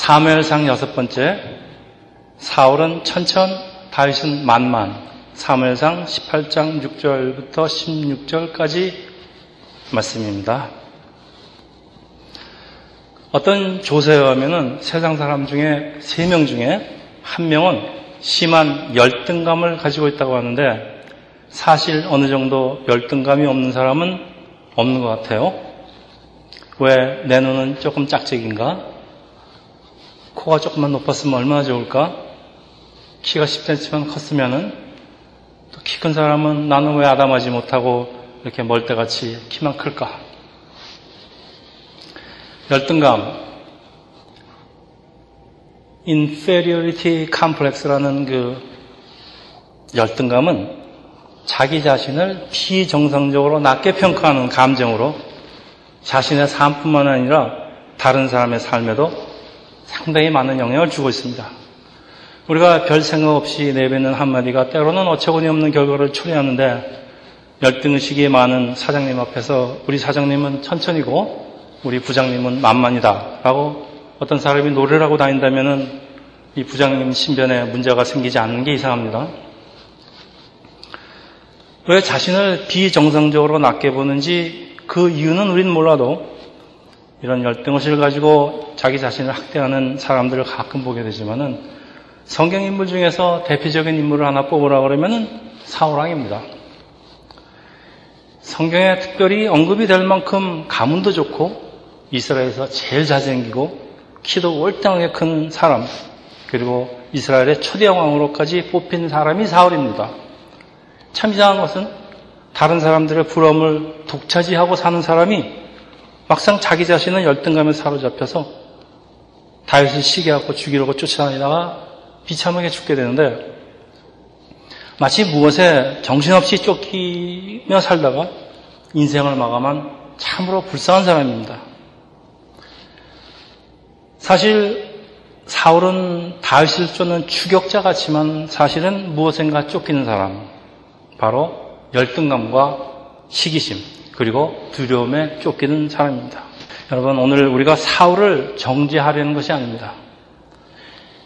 사무엘상 여섯 번째, 사울은 천천, 다윗은 만만. 사무엘상 18장 6절부터 16절까지 말씀입니다. 어떤 조사에 의하면 세상 사람 중에 세 명 중에 한 명은 심한 열등감을 가지고 있다고 하는데 사실 어느 정도 열등감이 없는 사람은 없는 것 같아요. 왜 내 눈은 조금 짝짝인가? 코가 조금만 높았으면 얼마나 좋을까? 키가 10cm만 컸으면은 또 키 큰 사람은 나는 왜 아담하지 못하고 이렇게 멀때같이 키만 클까? 열등감, inferiority complex라는 그 열등감은 자기 자신을 비정상적으로 낮게 평가하는 감정으로 자신의 삶뿐만 아니라 다른 사람의 삶에도 상당히 많은 영향을 주고 있습니다. 우리가 별 생각 없이 내뱉는 한마디가 때로는 어처구니 없는 결과를 초래하는데 열등의식이 많은 사장님 앞에서 우리 사장님은 천천히고 우리 부장님은 만만이다 라고 어떤 사람이 노래를 하고 다닌다면 이 부장님 신변에 문제가 생기지 않는 게 이상합니다. 왜 자신을 비정상적으로 낮게 보는지 그 이유는 우리는 몰라도 이런 열등의식을 가지고 자기 자신을 학대하는 사람들을 가끔 보게 되지만은 성경 인물 중에서 대표적인 인물을 하나 뽑으라 그러면은 사울왕입니다. 성경에 특별히 언급이 될 만큼 가문도 좋고 이스라엘에서 제일 잘 생기고 키도 월등하게 큰 사람 그리고 이스라엘의 초대 왕으로까지 뽑힌 사람이 사울입니다. 참 이상한 것은 다른 사람들의 부러움을 독차지하고 사는 사람이 막상 자기 자신은 열등감에 사로잡혀서 다윗을 시기하고 죽이려고 쫓아다니다가 비참하게 죽게 되는데 마치 무엇에 정신없이 쫓기며 살다가 인생을 마감한 참으로 불쌍한 사람입니다. 사실 사울은 다윗을 쫓는 추격자 같지만 사실은 무엇인가 쫓기는 사람, 바로 열등감과 시기심, 그리고 두려움에 쫓기는 사람입니다. 여러분, 오늘 우리가 사울을 정죄하려는 것이 아닙니다.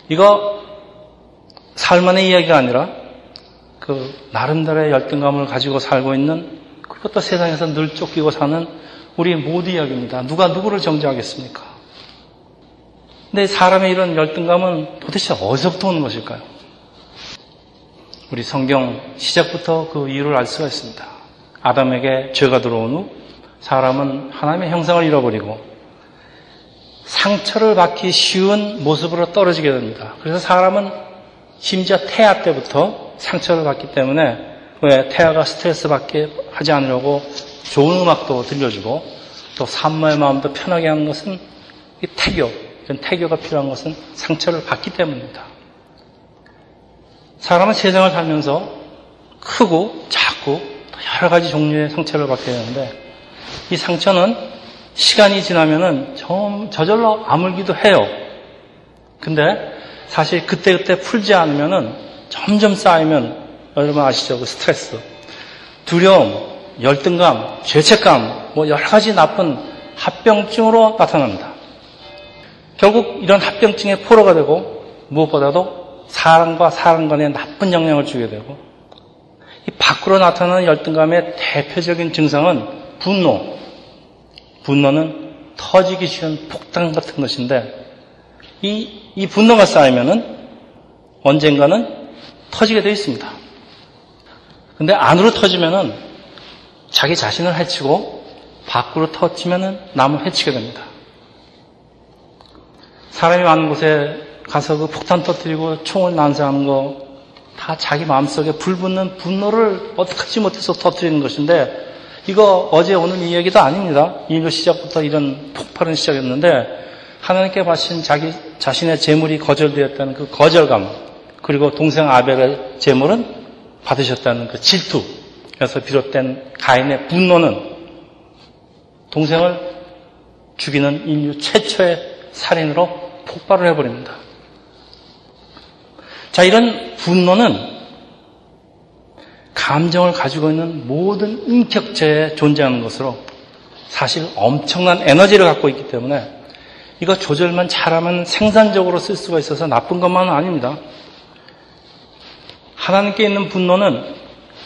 이거 살만의 이야기가 아니라 그 나름대로의 열등감을 가지고 살고 있는 그것도 세상에서 늘 쫓기고 사는 우리 모두 이야기입니다. 누가 누구를 정죄하겠습니까? 근데 사람의 이런 열등감은 도대체 어디서부터 오는 것일까요? 우리 성경 시작부터 그 이유를 알 수가 있습니다. 아담에게 죄가 들어온 후 사람은 하나님의 형상을 잃어버리고 상처를 받기 쉬운 모습으로 떨어지게 됩니다. 그래서 사람은 심지어 태아 때부터 상처를 받기 때문에 왜 태아가 스트레스 받게 하지 않으려고 좋은 음악도 들려주고 또 산모의 마음도 편하게 하는 것은 이 태교, 이런 태교가 필요한 것은 상처를 받기 때문입니다. 사람은 세상을 살면서 크고 작고 여러 가지 종류의 상처를 받게 되는데 이 상처는 시간이 지나면은 저절로 아물기도 해요. 근데 사실 그때 그때 풀지 않으면은 점점 쌓이면 여러분 아시죠? 그 스트레스, 두려움, 열등감, 죄책감, 뭐 여러 가지 나쁜 합병증으로 나타납니다. 결국 이런 합병증의 포로가 되고 무엇보다도 사람과 사람 간에 나쁜 영향을 주게 되고 이 밖으로 나타나는 열등감의 대표적인 증상은 분노. 분노는 터지기 쉬운 폭탄 같은 것인데 이, 이 분노가 쌓이면은 언젠가는 터지게 되어 있습니다. 근데 안으로 터지면은 자기 자신을 해치고 밖으로 터지면은 남을 해치게 됩니다. 사람이 많은 곳에 가서 그 폭탄 터뜨리고 총을 난사하는 거 다 자기 마음속에 불붙는 분노를 어떻게 하지 못해서 터뜨리는 것인데 이거 어제 오는 이야기도 아닙니다. 인류 시작부터 이런 폭발은 시작했는데 하나님께 바친 자기 자신의 재물이 거절되었다는 그 거절감 그리고 동생 아벨의 재물은 받으셨다는 그 질투에서 비롯된 가인의 분노는 동생을 죽이는 인류 최초의 살인으로 폭발을 해버립니다. 자, 이런 분노는 감정을 가지고 있는 모든 인격체에 존재하는 것으로 사실 엄청난 에너지를 갖고 있기 때문에 이거 조절만 잘하면 생산적으로 쓸 수가 있어서 나쁜 것만은 아닙니다. 하나님께 있는 분노는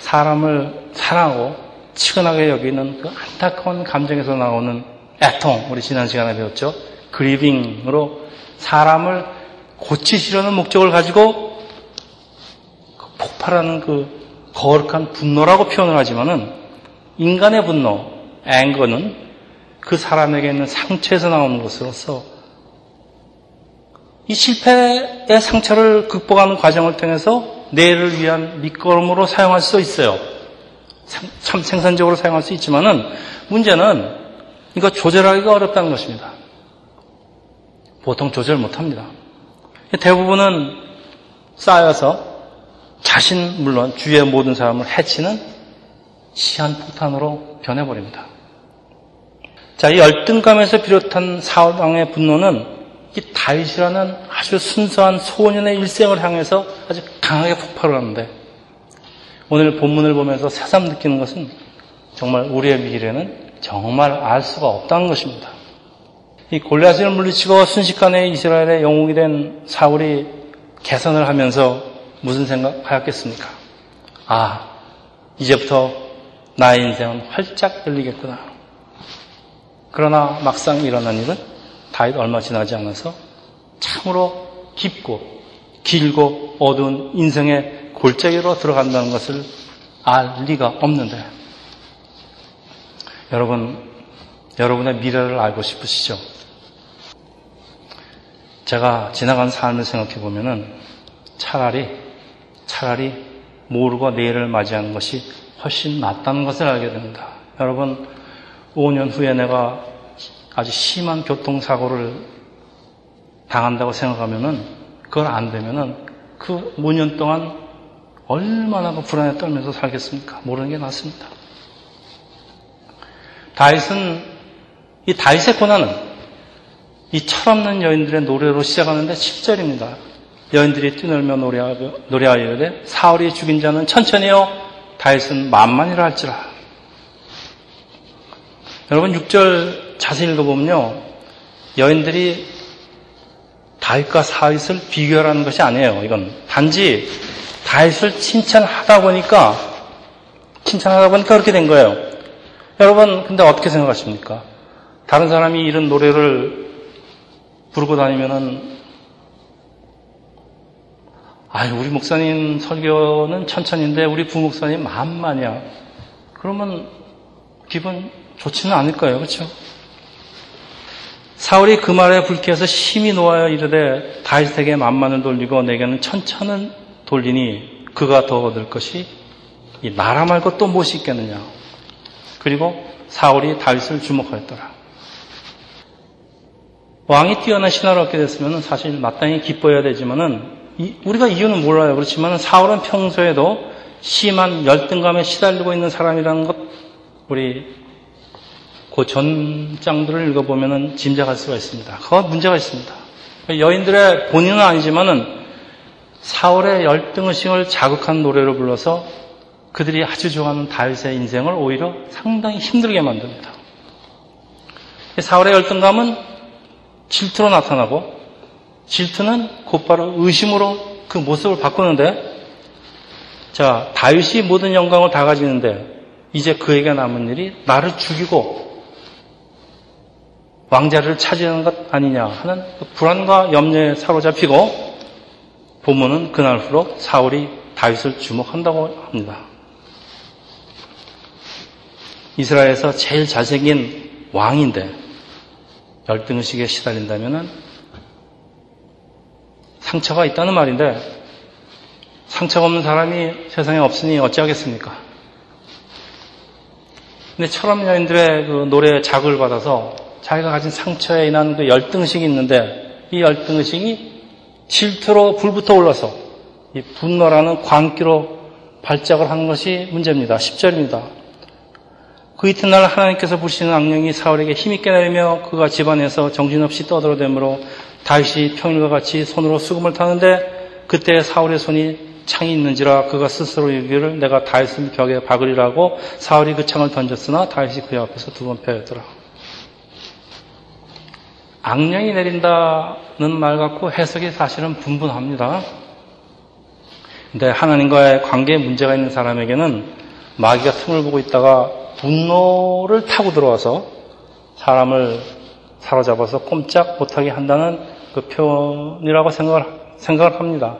사람을 사랑하고 치근하게 여기는 그 안타까운 감정에서 나오는 애통, 우리 지난 시간에 배웠죠? 그리빙으로 사람을 고치시려는 목적을 가지고 그 폭발하는 그 거룩한 분노라고 표현을 하지만은 인간의 분노, 앵거는 그 사람에게 있는 상처에서 나오는 것으로서 이 실패의 상처를 극복하는 과정을 통해서 내일을 위한 밑거름으로 사용할 수 있어요. 참 생산적으로 사용할 수 있지만은 문제는 이거 조절하기가 어렵다는 것입니다. 보통 조절 못 합니다. 대부분은 쌓여서 자신 물론 주위의 모든 사람을 해치는 시한폭탄으로 변해버립니다. 자, 이 열등감에서 비롯한 사울 왕의 분노는 이 다윗이라는 아주 순수한 소년의 일생을 향해서 아주 강하게 폭발을 하는데 오늘 본문을 보면서 새삼 느끼는 것은 정말 우리의 미래는 정말 알 수가 없다는 것입니다. 이 골리앗을 물리치고 순식간에 이스라엘의 영웅이 된 사울이 개선을 하면서 무슨 생각하였겠습니까? 아, 이제부터 나의 인생은 활짝 열리겠구나. 그러나 막상 일어난 일은 다윗 얼마 지나지 않아서 참으로 깊고 길고 어두운 인생의 골짜기로 들어간다는 것을 알 리가 없는데 여러분 여러분의 미래를 알고 싶으시죠? 제가 지나간 삶을 생각해 보면은 차라리 차라리 모르고 내일을 맞이하는 것이 훨씬 낫다는 것을 알게 됩니다. 여러분 5년 후에 내가 아주 심한 교통사고를 당한다고 생각하면은 그걸 안 되면은 그 5년 동안 얼마나 그 불안에 떨면서 살겠습니까? 모르는 게 낫습니다. 다윗은 이 다윗의 고난은 이 철없는 여인들의 노래로 시작하는데 10절입니다. 여인들이 뛰놀며 노래하여 이르되 사울이 죽인 자는 천천히요 다윗은 만만이라 할지라. 여러분 6절 자세히 읽어보면요 여인들이 다윗과 사윗을 비교하는 것이 아니에요. 이건 단지 다윗을 칭찬하다 보니까 칭찬하다 보니까 그렇게 된 거예요. 여러분 근데 어떻게 생각하십니까? 다른 사람이 이런 노래를 부르고 다니면은 아유 우리 목사님 설교는 천천인데 우리 부목사님 만만이야. 그러면 기분 좋지는 않을 거예요. 그렇죠? 사울이 그 말에 불쾌해서 심히 놓아여 이르되 다윗에게 만만을 돌리고 내게는 천천은 돌리니 그가 더 얻을 것이 이 나라 말고 또 무엇이 있겠느냐. 그리고 사울이 다윗을 주목하였더라. 왕이 뛰어난 신하를 얻게 됐으면 사실 마땅히 기뻐해야 되지만은 우리가 이유는 몰라요. 그렇지만 사울은 평소에도 심한 열등감에 시달리고 있는 사람이라는 것 우리 그 전장들을 읽어보면 짐작할 수가 있습니다. 그거 문제가 있습니다. 여인들의 본인은 아니지만은 사울의 열등의식을 자극한 노래를 불러서 그들이 아주 좋아하는 다윗의 인생을 오히려 상당히 힘들게 만듭니다. 사울의 열등감은 질투로 나타나고 질투는 곧바로 의심으로 그 모습을 바꾸는데 자 다윗이 모든 영광을 다 가지는데 이제 그에게 남은 일이 나를 죽이고 왕자를 차지하는 것 아니냐 하는 그 불안과 염려에 사로잡히고 부모는 그날 후로 사울이 다윗을 주목한다고 합니다. 이스라엘에서 제일 잘생긴 왕인데 열등의식에 시달린다면 상처가 있다는 말인데 상처가 없는 사람이 세상에 없으니 어찌하겠습니까? 근데 철없는 여인들의 그 노래에 자극을 받아서 자기가 가진 상처에 인한 그 열등의식이 있는데 이 열등의식이 질투로 불부터 올라서 이 분노라는 광기로 발작을 하는 것이 문제입니다. 10절입니다. 그 이튿날 하나님께서 부르시는 악령이 사울에게 힘있게 내리며 그가 집안에서 정신없이 떠들어대므로 다윗이 평일과 같이 손으로 수금을 타는데 그때 사울의 손이 창이 있는지라 그가 스스로 이르기를 내가 다윗을 벽에 박으리라고 사울이 그 창을 던졌으나 다윗이 그 앞에서 두 번 패였더라. 악령이 내린다는 말 갖고 해석이 사실은 분분합니다. 근데 하나님과의 관계에 문제가 있는 사람에게는 마귀가 틈을 보고 있다가 분노를 타고 들어와서 사람을 사로잡아서 꼼짝 못하게 한다는 그 표현이라고 생각을, 생각을 합니다.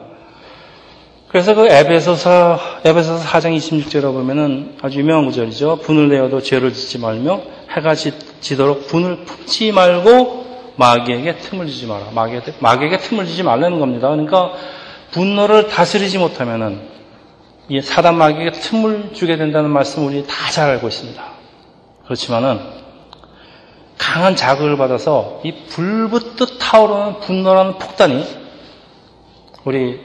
그래서 그 에베소서, 에베소서 4장 26절에 보면은 아주 유명한 구절이죠. 분을 내어도 죄를 짓지 말며 해가 지도록 분을 품지 말고 마귀에게 틈을 주지 마라. 마귀에게, 마귀에게 틈을 주지 말라는 겁니다. 그러니까 분노를 다스리지 못하면은 이 사단 마귀에게 틈을 주게 된다는 말씀 우리 다 잘 알고 있습니다. 그렇지만은 강한 자극을 받아서 이 불붙듯 타오르는 분노라는 폭탄이 우리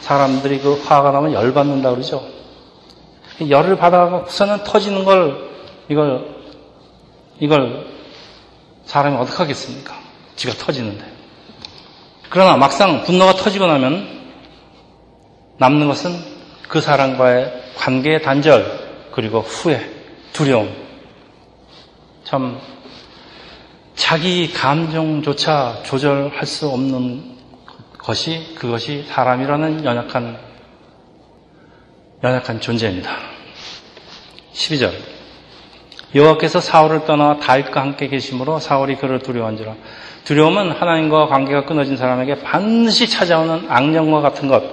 사람들이 그 화가 나면 열받는다 그러죠. 열을 받아서는 터지는 걸 이걸 이걸 사람이 어떻게 하겠습니까? 지가 터지는데. 그러나 막상 분노가 터지고 나면 남는 것은 그 사람과의 관계의 단절, 그리고 후회, 두려움. 참, 자기 감정조차 조절할 수 없는 것이, 그것이 사람이라는 연약한, 연약한 존재입니다. 12절. 여호와께서 사울을 떠나 다윗과 함께 계심으로 사울이 그를 두려워한지라. 두려움은 하나님과 관계가 끊어진 사람에게 반드시 찾아오는 악령과 같은 것.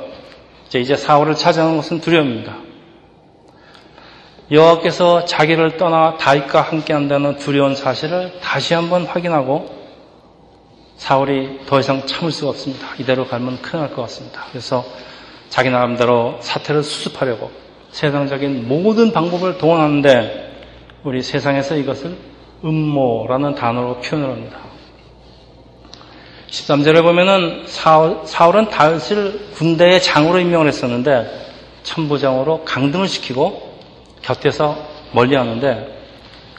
이제 사울을 찾아오는 것은 두려움입니다. 여호와께서 자기를 떠나 다윗과 함께한다는 두려운 사실을 다시 한번 확인하고 사울이 더 이상 참을 수가 없습니다. 이대로 가면 큰일 날 것 같습니다. 그래서 자기 나름대로 사태를 수습하려고 세상적인 모든 방법을 동원하는데 우리 세상에서 이것을 음모라는 단어로 표현을 합니다. 13절에 보면은 사울, 사울은 다윗을 군대의 장으로 임명을 했었는데 천부장으로 강등을 시키고 곁에서 멀리 하는데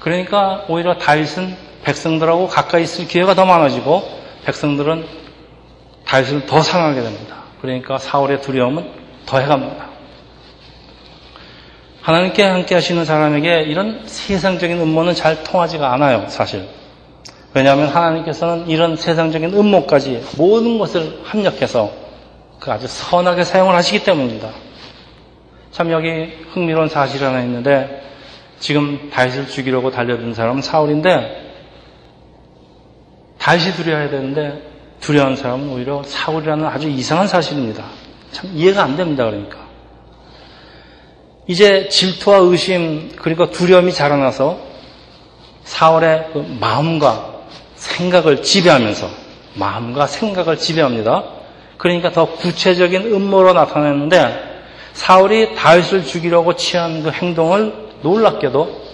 그러니까 오히려 다윗은 백성들하고 가까이 있을 기회가 더 많아지고 백성들은 다윗을 더 사랑하게 됩니다. 그러니까 사울의 두려움은 더해갑니다. 하나님께 함께 하시는 사람에게 이런 세상적인 음모는 잘 통하지가 않아요, 사실. 왜냐하면 하나님께서는 이런 세상적인 음모까지 모든 것을 합력해서 그 아주 선하게 사용을 하시기 때문입니다. 참 여기 흥미로운 사실이 하나 있는데 지금 다윗을 죽이려고 달려든 사람은 사울인데 다윗이 두려워야 되는데 두려운 사람은 오히려 사울이라는 아주 이상한 사실입니다. 참 이해가 안 됩니다. 그러니까. 이제 질투와 의심 그리고 두려움이 자라나서 사울의 그 마음과 생각을 지배하면서 마음과 생각을 지배합니다. 그러니까 더 구체적인 음모로 나타났는데 사울이 다윗을 죽이려고 취한 그 행동을 놀랍게도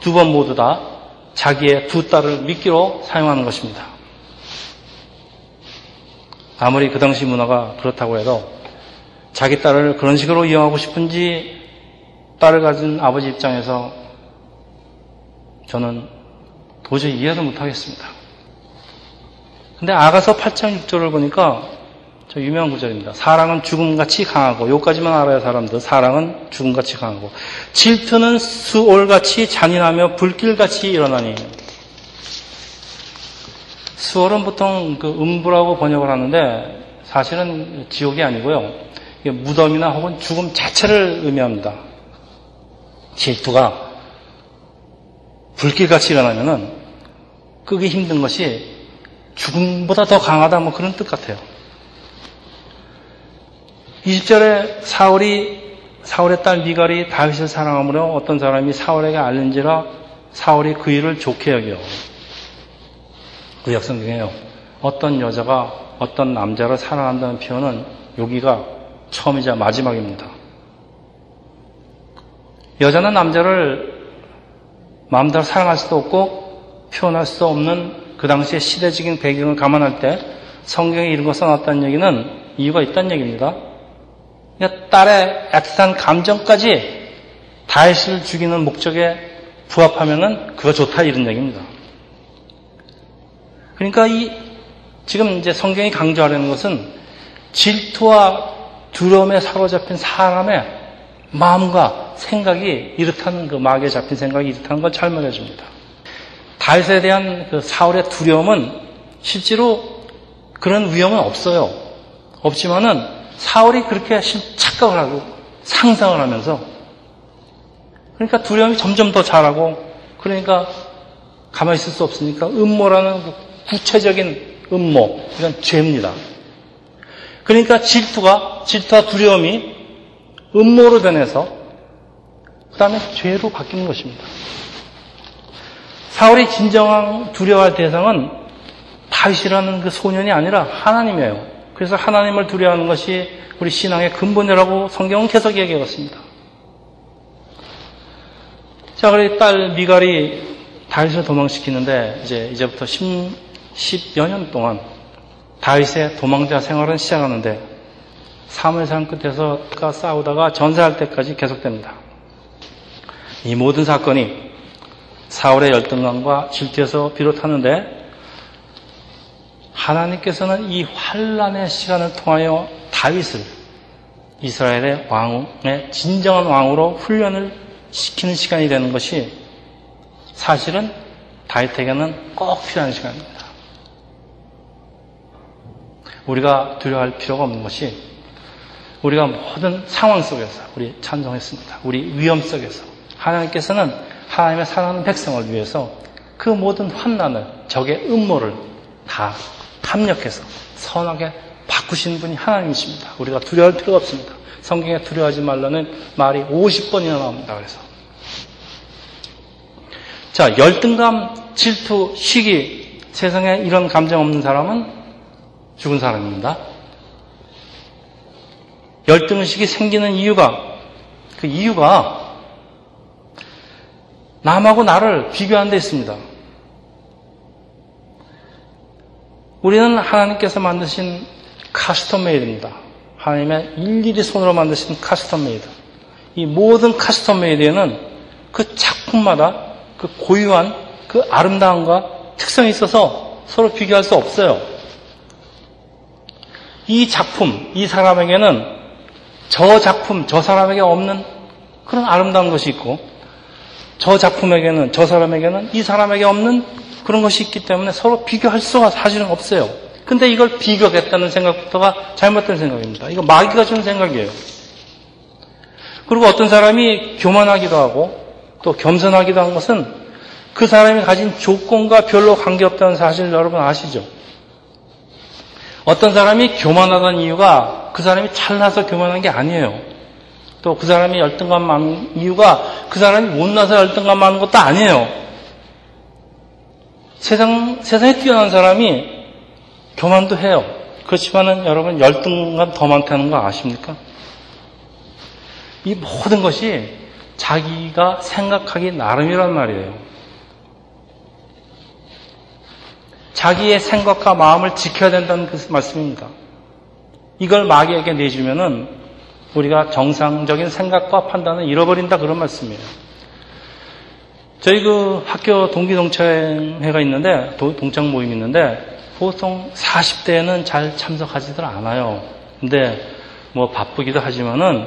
두 번 모두 다 자기의 두 딸을 미끼로 사용하는 것입니다. 아무리 그 당시 문화가 그렇다고 해도 자기 딸을 그런 식으로 이용하고 싶은지 딸을 가진 아버지 입장에서 저는 도저히 이해도 못하겠습니다. 근데 아가서 8장 6절을 보니까 저 유명한 구절입니다. 사랑은 죽음같이 강하고 요까지만 알아야 사람들 사랑은 죽음같이 강하고 질투는 수올같이 잔인하며 불길같이 일어나니 수월은 보통 그 음부라고 번역을 하는데 사실은 지옥이 아니고요. 무덤이나 혹은 죽음 자체를 의미합니다. 질투가 불길같이 일어나면은 끄기 힘든 것이 죽음보다 더 강하다 뭐 그런 뜻 같아요. 20절에 사울이 사울의 딸 미갈이 다윗을 사랑하므로 어떤 사람이 사울에게 알린지라 사울이 그 일을 좋게 여겨. 그 역성경에요. 어떤 여자가 어떤 남자를 사랑한다는 표현은 여기가 처음이자 마지막입니다. 여자는 남자를 마음대로 사랑할 수도 없고 표현할 수 없는 그 당시의 시대적인 배경을 감안할 때 성경에 이런 거 써놨다는 얘기는 이유가 있다는 얘기입니다. 딸의 애틋한 감정까지 다윗을 죽이는 목적에 부합하면은 그거 좋다 이런 얘기입니다. 그러니까 이 지금 이제 성경이 강조하려는 것은 질투와 두려움에 사로잡힌 사람의 마음과 생각이 이렇다는 그 마귀에 잡힌 생각이 이렇다는 걸 설명해 줍니다. 다윗에 대한 그 사울의 두려움은 실제로 그런 위험은 없어요. 없지만은 사울이 그렇게 착각을 하고 상상을 하면서 그러니까 두려움이 점점 더 자라고 그러니까 가만히 있을 수 없으니까 음모라는 그 구체적인 음모 이건 죄입니다. 그러니까 질투가 질투와 두려움이 음모로 변해서 그 다음에 죄로 바뀌는 것입니다. 사울이 진정한 두려워할 대상은 다윗이라는 그 소년이 아니라 하나님이에요. 그래서 하나님을 두려워하는 것이 우리 신앙의 근본이라고 성경은 계속 얘기하고 있습니다. 자, 그래 딸 미갈이 다윗을 도망시키는데 이제 이제부터 10, 10여 년 동안 다윗의 도망자 생활은 시작하는데 사무엘상 끝에서 싸우다가 전사할 때까지 계속됩니다. 이 모든 사건이 사울의 열등감과 질투에서 비롯하는데 하나님께서는 이 환란의 시간을 통하여 다윗을 이스라엘의 왕의 진정한 왕으로 훈련을 시키는 시간이 되는 것이 사실은 다윗에게는 꼭 필요한 시간입니다. 우리가 두려워할 필요가 없는 것이 우리가 모든 상황 속에서 우리 찬송했습니다. 우리 위험 속에서 하나님께서는 하나님의 사랑하는 백성을 위해서 그 모든 환난을 적의 음모를 다 합력해서 선하게 바꾸신 분이 하나님이십니다. 우리가 두려워할 필요가 없습니다. 성경에 두려워하지 말라는 말이 50번이나 나옵니다. 그래서. 자, 열등감, 질투, 시기, 세상에 이런 감정 없는 사람은 죽은 사람입니다. 열등의식이 생기는 이유가, 그 이유가 남하고 나를 비교한 데 있습니다. 우리는 하나님께서 만드신 custom made입니다. 하나님의 일일이 손으로 만드신 custom made. 이 모든 custom made에는 그 작품마다 그 고유한 그 아름다움과 특성이 있어서 서로 비교할 수 없어요. 이 작품, 이 사람에게는 저 작품, 저 사람에게 없는 그런 아름다운 것이 있고, 저 작품에게는, 저 사람에게는 이 사람에게 없는 그런 것이 있기 때문에 서로 비교할 수가 사실은 없어요. 근데 이걸 비교하겠다는 생각부터가 잘못된 생각입니다. 이거 마귀가 주는 생각이에요. 그리고 어떤 사람이 교만하기도 하고 또 겸손하기도 한 것은 그 사람이 가진 조건과 별로 관계없다는 사실을 여러분 아시죠? 어떤 사람이 교만하다는 이유가 그 사람이 잘나서 교만한 게 아니에요. 또 그 사람이 열등감 많은 이유가 그 사람이 못나서 열등감 많은 것도 아니에요. 세상, 세상에 뛰어난 사람이 교만도 해요. 그렇지만은 여러분 열등감 더 많다는 거 아십니까? 이 모든 것이 자기가 생각하기 나름이란 말이에요. 자기의 생각과 마음을 지켜야 된다는 그 말씀입니다. 이걸 마귀에게 내주면은 우리가 정상적인 생각과 판단을 잃어버린다 그런 말씀이에요. 저희 그 학교 동기 동창회가 있는데 동창 모임이 있는데 보통 40대에는 잘 참석하지들 않아요. 근데 뭐 바쁘기도 하지만은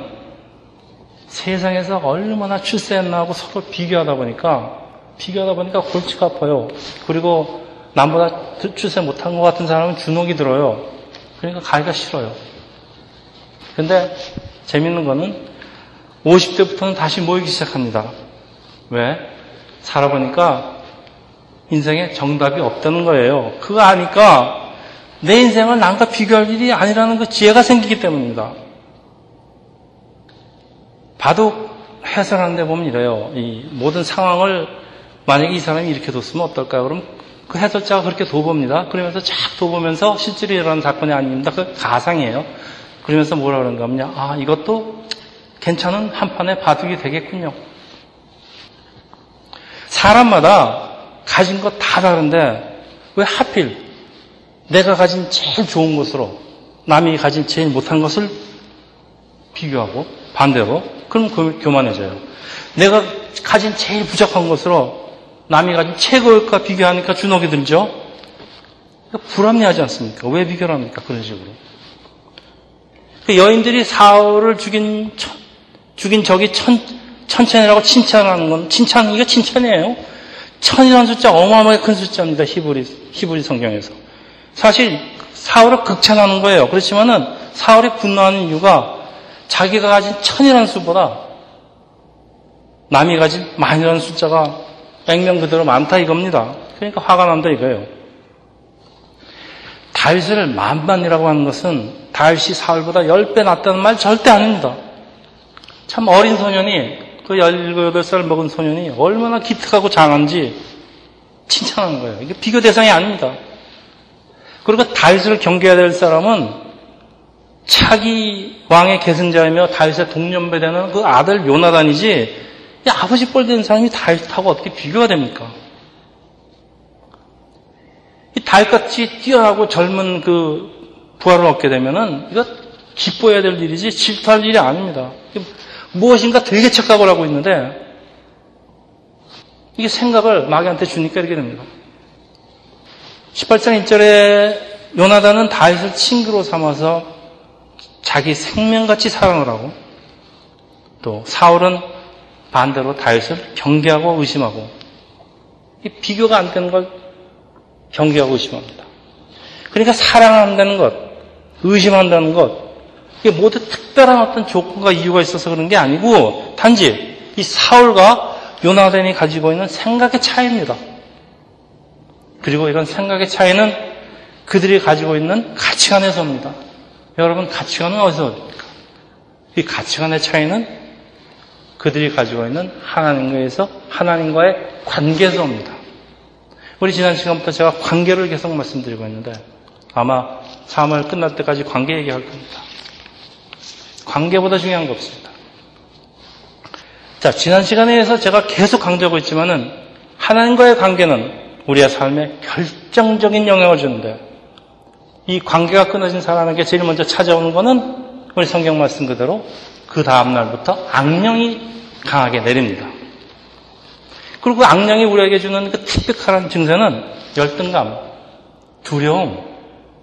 세상에서 얼마나 출세했나 하고 서로 비교하다 보니까 비교하다 보니까 골치가 아파요. 그리고 남보다 출세 못한 것 같은 사람은 주눅이 들어요. 그러니까 가기가 싫어요. 근데 재밌는 거는 50대부터는 다시 모이기 시작합니다. 왜? 살아보니까 인생에 정답이 없다는 거예요. 그거 아니까 내 인생을 남과 비교할 일이 아니라는 그 지혜가 생기기 때문입니다. 바둑 해설하는데 보면 이래요. 이 모든 상황을 만약에 이 사람이 이렇게 뒀으면 어떨까요? 그럼 그 해설자가 그렇게 둬봅니다. 그러면서 쫙 둬보면서 실제로 일어난 사건이 아닙니다. 그 가상이에요. 그러면서 뭐라 그러는가 하면, 아, 이것도 괜찮은 한 판의 바둑이 되겠군요. 사람마다 가진 것 다 다른데 왜 하필 내가 가진 제일 좋은 것으로 남이 가진 제일 못한 것을 비교하고 반대로 그럼 교만해져요. 내가 가진 제일 부족한 것으로 남이 가진 최고의 것과 비교하니까 주눅이 들죠? 불합리하지 않습니까? 왜 비교를 합니까? 그런 식으로. 그 여인들이 사울을 죽인, 죽인 적이 천, 천천이라고 칭찬하는 건 칭찬, 이거 칭찬이에요. 천이라는 숫자 어마어마하게 큰 숫자입니다. 히브리, 히브리 성경에서. 사실 사울을 극찬하는 거예요. 그렇지만은 사울이 분노하는 이유가 자기가 가진 천이라는 수보다 남이 가진 만이라는 숫자가 액면 그대로 많다 이겁니다. 그러니까 화가 난다 이거예요. 다윗을 만만이라고 하는 것은 다윗이 사울보다 10배 낫다는 말 절대 아닙니다. 참 어린 소년이 그 17살 먹은 소년이 얼마나 기특하고 장한지 칭찬하는 거예요. 이게 비교 대상이 아닙니다. 그리고 다윗을 경계해야 될 사람은 차기 왕의 계승자이며 다윗의 동년배되는 그 아들 요나단이지 아버지 뻘된 사람이 다윗하고 어떻게 비교가 됩니까? 이 다윗같이 뛰어나고 젊은 그 부활을 얻게 되면은 이거 기뻐해야 될 일이지 질투할 일이 아닙니다. 무엇인가 되게 착각을 하고 있는데 이게 생각을 마귀한테 주니까 이렇게 됩니다. 18장 1절에 요나단은 다윗을 친구로 삼아서 자기 생명같이 사랑을 하고 또 사울은 반대로 다윗을 경계하고 의심하고 이 비교가 안 되는 걸 경계하고 의심합니다. 그러니까 사랑한다는 것, 의심한다는 것, 이게 모두 특별한 어떤 조건과 이유가 있어서 그런 게 아니고 단지 이 사울과 요나단이 가지고 있는 생각의 차이입니다. 그리고 이런 생각의 차이는 그들이 가지고 있는 가치관에서 옵니다. 여러분 가치관은 어디서 옵니까? 이 가치관의 차이는 그들이 가지고 있는 하나님과에서 하나님과의 관계에서 옵니다. 우리 지난 시간부터 제가 관계를 계속 말씀드리고 있는데 아마 3월 끝날 때까지 관계 얘기할 겁니다. 관계보다 중요한 거 없습니다. 자, 지난 시간에서 제가 계속 강조하고 있지만은 하나님과의 관계는 우리의 삶에 결정적인 영향을 주는데 이 관계가 끊어진 사람에게 제일 먼저 찾아오는 것은 우리 성경 말씀 그대로 그 다음 날부터 악령이 강하게 내립니다. 그리고 그 악령이 우리에게 주는 그 특별한 증세는 열등감, 두려움,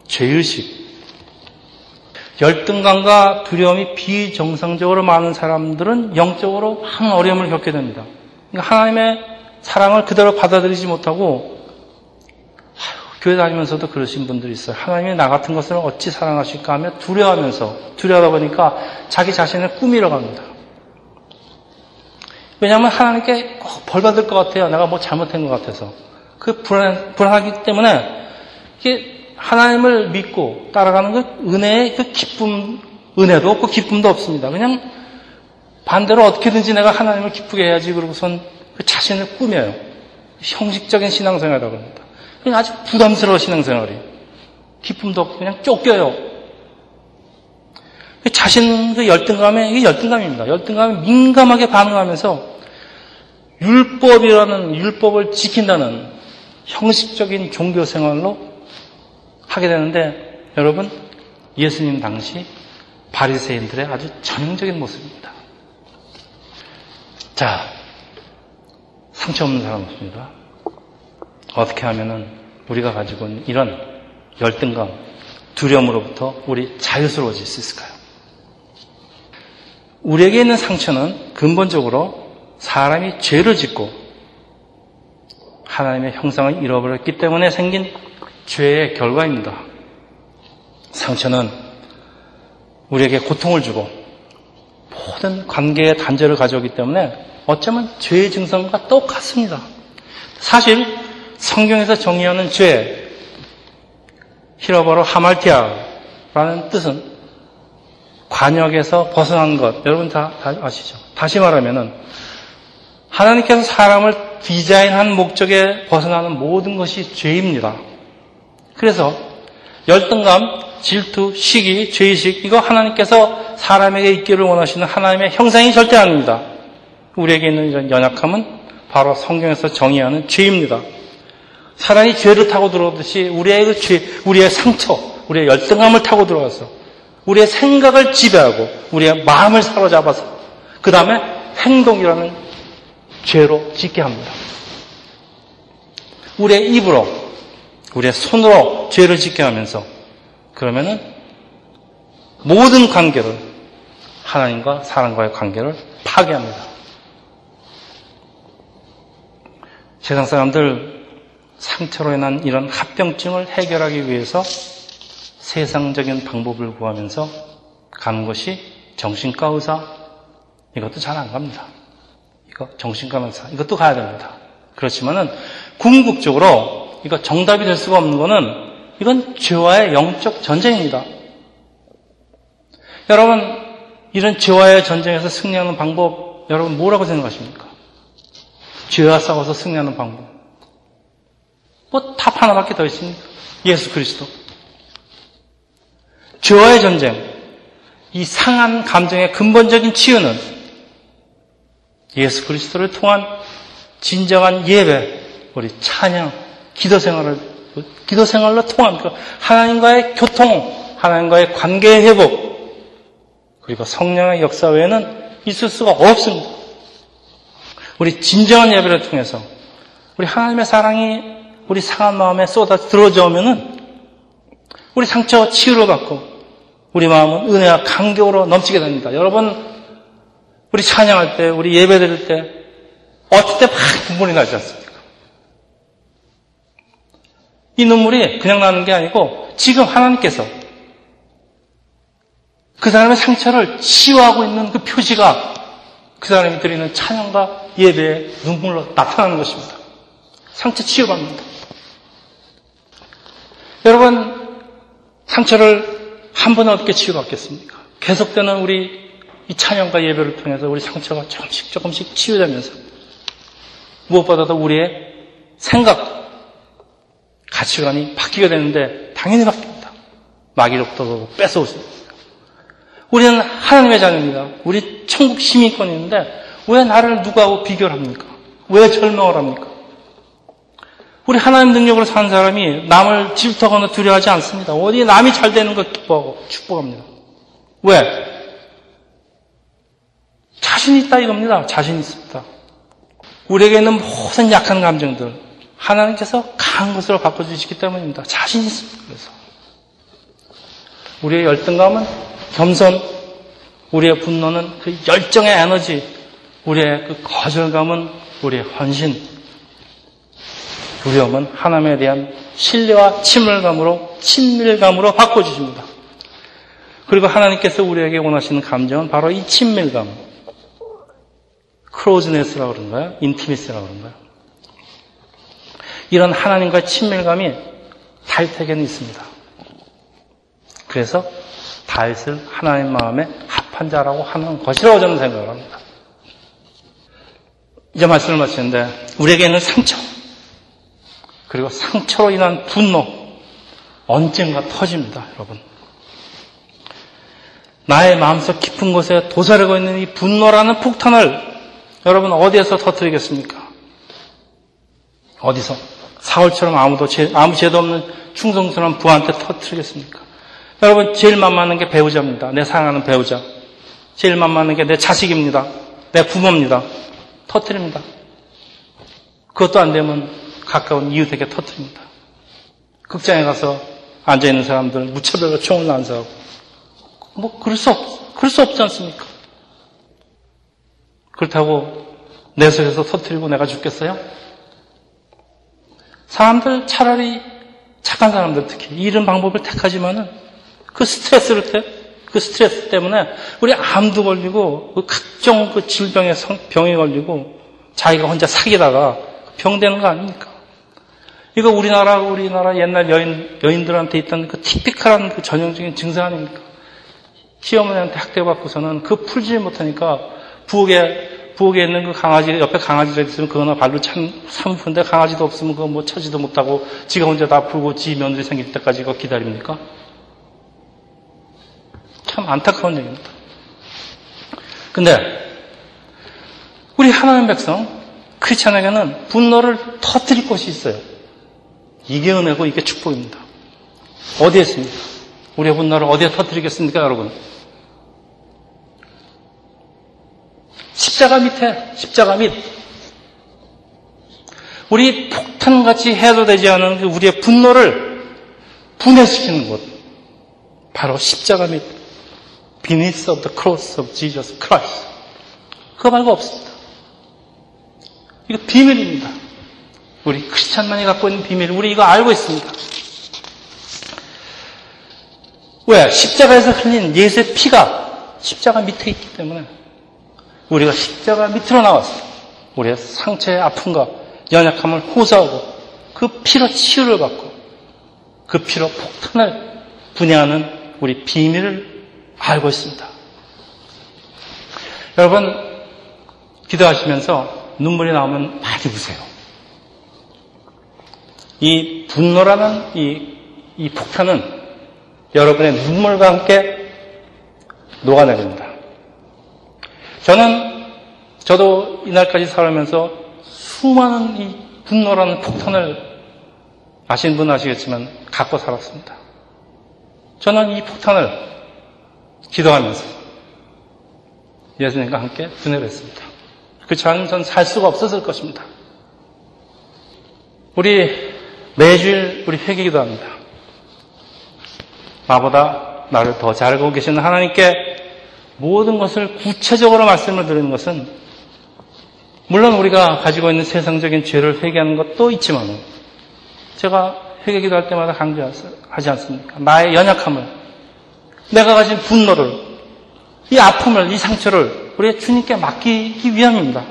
죄의식. 열등감과 두려움이 비정상적으로 많은 사람들은 영적으로 많은 어려움을 겪게 됩니다. 그러니까 하나님의 사랑을 그대로 받아들이지 못하고 교회 다니면서도 그러신 분들이 있어요. 하나님이 나 같은 것을 어찌 사랑하실까 하며 두려워하면서 두려워하다 보니까 자기 자신을 꾸미러 갑니다. 왜냐하면 하나님께 꼭 벌 받을 것 같아요. 내가 뭐 잘못한 것 같아서. 그 불안, 불안하기 때문에 이게 하나님을 믿고 따라가는 그 은혜의 그 기쁨, 은혜도 없고 기쁨도 없습니다. 그냥 반대로 어떻게든지 내가 하나님을 기쁘게 해야지 그러고선 그 자신을 꾸며요. 형식적인 신앙생활이라고 합니다. 그냥 아주 부담스러워 신앙생활이. 기쁨도 없고 그냥 쫓겨요. 자신 그 열등감에 이게 열등감입니다. 열등감에 민감하게 반응하면서 율법이라는 율법을 지킨다는 형식적인 종교 생활로 하게 되는데 여러분 예수님 당시 바리새인들의 아주 전형적인 모습입니다. 자, 상처 없는 사람 없습니다. 어떻게 하면은 우리가 가지고 있는 이런 열등감, 두려움으로부터 우리 자유스러워질 수 있을까요? 우리에게 있는 상처는 근본적으로 사람이 죄를 짓고 하나님의 형상을 잃어버렸기 때문에 생긴 죄의 결과입니다. 상처는 우리에게 고통을 주고 모든 관계의 단절을 가져오기 때문에 어쩌면 죄의 증상과 똑같습니다. 사실 성경에서 정의하는 죄, 히로버로 하말티아라는 뜻은 관역에서 벗어난 것. 여러분 다, 다 아시죠? 다시 말하면은 하나님께서 사람을 디자인한 목적에 벗어나는 모든 것이 죄입니다. 그래서 열등감, 질투, 시기, 죄의식 이거 하나님께서 사람에게 있기를 원하시는 하나님의 형상이 절대 아닙니다. 우리에게 있는 이런 연약함은 바로 성경에서 정의하는 죄입니다. 사람이 죄를 타고 들어오듯이 우리의 그 죄, 우리의 상처, 우리의 열등감을 타고 들어와서 우리의 생각을 지배하고 우리의 마음을 사로잡아서 그 다음에 행동이라는 죄로 짓게 합니다. 우리의 입으로, 우리의 손으로 죄를 짓게 하면서 그러면은 모든 관계를 하나님과 사람과의 관계를 파괴합니다. 세상 사람들 상처로 인한 이런 합병증을 해결하기 위해서 세상적인 방법을 구하면서 가는 것이 정신과 의사 이것도 잘 안 갑니다. 이거 정신과 의사 이것도 가야 됩니다. 그렇지만은 궁극적으로 이거 정답이 될 수가 없는 것은 이건 죄와의 영적 전쟁입니다. 여러분 이런 죄와의 전쟁에서 승리하는 방법 여러분 뭐라고 생각하십니까? 죄와 싸워서 승리하는 방법. 뭐 답 하나밖에 더 있습니다. 예수 그리스도. 죄와의 전쟁. 이 상한 감정의 근본적인 치유는 예수 그리스도를 통한 진정한 예배, 우리 찬양, 기도 생활을, 기도 생활로 통한 그 하나님과의 교통, 하나님과의 관계의 회복, 그리고 성령의 역사 외에는 있을 수가 없습니다. 우리 진정한 예배를 통해서 우리 하나님의 사랑이 우리 상한 마음에 쏟아 들어오면은 우리 상처가 치유를 받고 우리 마음은 은혜와 감격으로 넘치게 됩니다. 여러분 우리 찬양할 때 우리 예배 드릴 때 어떨 때막 눈물이 나지 않습니까? 이 눈물이 그냥 나는 게 아니고 지금 하나님께서 그 사람의 상처를 치유하고 있는 그 표시가 그 사람이 드리는 찬양과 예배의 눈물로 나타나는 것입니다. 상처 치유받는다. 여러분, 상처를 한 번에 어떻게 치유받겠습니까? 계속되는 우리 이 찬양과 예배를 통해서 우리 상처가 조금씩 조금씩 치유되면서 무엇보다도 우리의 생각, 가치관이 바뀌게 되는데 당연히 바뀝니다. 마귀로부터 뺏어올 수 있습니다. 우리는 하나님의 자녀입니다. 우리 천국 시민권인데 왜 나를 누구하고 비교를 합니까? 왜 절망을 합니까? 우리 하나님 능력으로 사는 사람이 남을 질투하거나 두려워하지 않습니다. 어디 남이 잘 되는 걸 기뻐하고 축복합니다. 왜? 자신 있다 이겁니다. 자신 있습니다. 우리에게 있는 모든 약한 감정들 하나님께서 강한 것으로 바꿔주시기 때문입니다. 자신 있습니다. 그래서 우리의 열등감은 겸손, 우리의 분노는 그 열정의 에너지, 우리의 그 거절감은 우리의 헌신, 두려움은 하나님에 대한 신뢰와 친밀감으로, 친밀감으로 바꿔주십니다. 그리고 하나님께서 우리에게 원하시는 감정은 바로 이 친밀감, 크로즈네스라고 그런가요? 인티미스라고 그런가요? 이런 하나님과의 친밀감이 탈택에는 있습니다. 그래서 다윗을 하나님 마음에 합한 자라고 하는 것이라고 저는 생각을 합니다. 이제 말씀을 마치는데 우리에게 있는 상처 그리고 상처로 인한 분노 언젠가 터집니다, 여러분. 나의 마음속 깊은 곳에 도사리고 있는 이 분노라는 폭탄을 여러분 어디에서 터뜨리겠습니까? 어디서? 사울처럼 아무도 죄, 아무 죄도 없는 충성스러운 부한테 터뜨리겠습니까? 여러분, 제일 만만한 게 배우자입니다. 내 사랑하는 배우자. 제일 만만한 게 내 자식입니다. 내 부모입니다. 터트립니다. 그것도 안 되면 가까운 이웃에게 터트립니다. 극장에 가서 앉아 있는 사람들 무차별로 총을 난사하고. 뭐, 그럴 수 없, 그럴 수 없지 않습니까? 그렇다고 내 속에서 터트리고 내가 죽겠어요? 사람들 차라리 착한 사람들 특히 이런 방법을 택하지만은 그 스트레스를 때, 그 스트레스 때문에 우리 암도 걸리고 그 각종 그 질병에 병에 걸리고 자기가 혼자 사귀다가 병되는 거 아닙니까? 이거 우리나라 우리나라 옛날 여인 여인들한테 있던 그 티피컬한 그 전형적인 증상 아닙니까? 시어머니한테 학대받고서는 그 풀지 못하니까 부엌에 부엌에 있는 그 강아지 옆에 강아지가 있으면 그거나 발로 참 삼푼데 강아지도 없으면 그거 뭐 차지도 못하고 지가 혼자 다 풀고 지 며느리 생길 때까지 이거 기다립니까? 참 안타까운 얘기입니다. 근데 우리 하나님 백성 크리스천에게는 분노를 터뜨릴 곳이 있어요. 이게 은혜고 이게 축복입니다. 어디에 있습니까? 우리의 분노를 어디에 터뜨리겠습니까, 여러분? 십자가 밑에, 십자가 밑. 우리 폭탄같이 해소되지 않은 그 우리의 분노를 분해시키는 곳. 바로 십자가 밑. beneath of the cross of Jesus Christ. 그거 말고 없습니다. 이거 비밀입니다. 우리 크리스찬만이 갖고 있는 비밀, 우리 이거 알고 있습니다. 왜? 십자가에서 흘린 예수의 피가 십자가 밑에 있기 때문에 우리가 십자가 밑으로 나와서 우리의 상처의 아픔과 연약함을 호소하고 그 피로 치유를 받고 그 피로 폭탄을 분해하는 우리 비밀을 알고 있습니다. 여러분, 기도하시면서 눈물이 나오면 많이 우세요. 이 분노라는 이, 이 폭탄은 여러분의 눈물과 함께 녹아내립니다. 저는, 저도 이날까지 살아면서 수많은 이 분노라는 폭탄을 아시는 분 아시겠지만 갖고 살았습니다. 저는 이 폭탄을 기도하면서 예수님과 함께 분해했습니다. 그렇지 않으면 살 수가 없었을 것입니다. 우리 매주일 우리 회개 기도 합니다. 나보다 나를 더 잘 알고 계시는 하나님께 모든 것을 구체적으로 말씀을 드리는 것은 물론 우리가 가지고 있는 세상적인 죄를 회개하는 것도 있지만 제가 회개 기도할 때마다 강조하지 않습니까? 나의 연약함을 내가 가진 분노를 이 아픔을 이 상처를 우리 주님께 맡기기 위함입니다.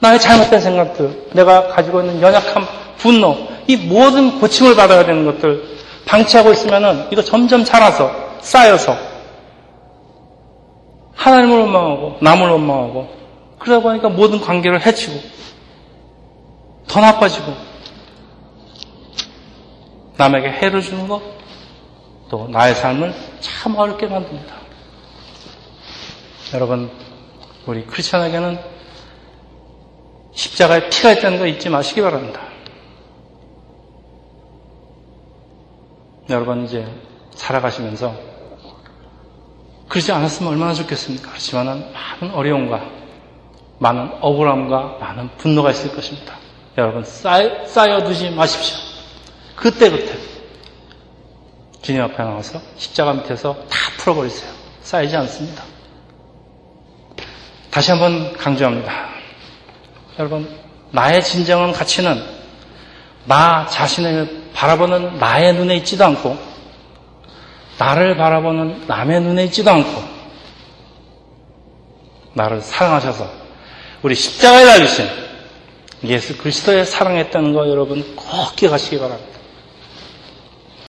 나의 잘못된 생각들, 내가 가지고 있는 연약함, 분노, 이 모든 고침을 받아야 되는 것들 방치하고 있으면은 이거 점점 자라서 쌓여서 하나님을 원망하고 남을 원망하고 그러다 보니까 모든 관계를 해치고 더 나빠지고 남에게 해를 주는 것, 또 나의 삶을 참 어렵게 만듭니다. 여러분, 우리 크리스천에게는 십자가에 피가 있다는 거 잊지 마시기 바랍니다. 여러분 이제 살아가시면서 그러지 않았으면 얼마나 좋겠습니까? 그렇지만은 많은 어려움과 많은 억울함과 많은 분노가 있을 것입니다. 여러분 쌓여, 쌓여 두지 마십시오. 그때그때 주님 앞에 나와서 십자가 밑에서 다 풀어버리세요. 쌓이지 않습니다. 다시 한번 강조합니다. 여러분, 나의 진정한 가치는 나 자신을 바라보는 나의 눈에 있지도 않고, 나를 바라보는 남의 눈에 있지도 않고, 나를 사랑하셔서 우리 십자가에 달리신 예수 그리스도의 사랑했다는 거 여러분 꼭 기억하시기 바랍니다.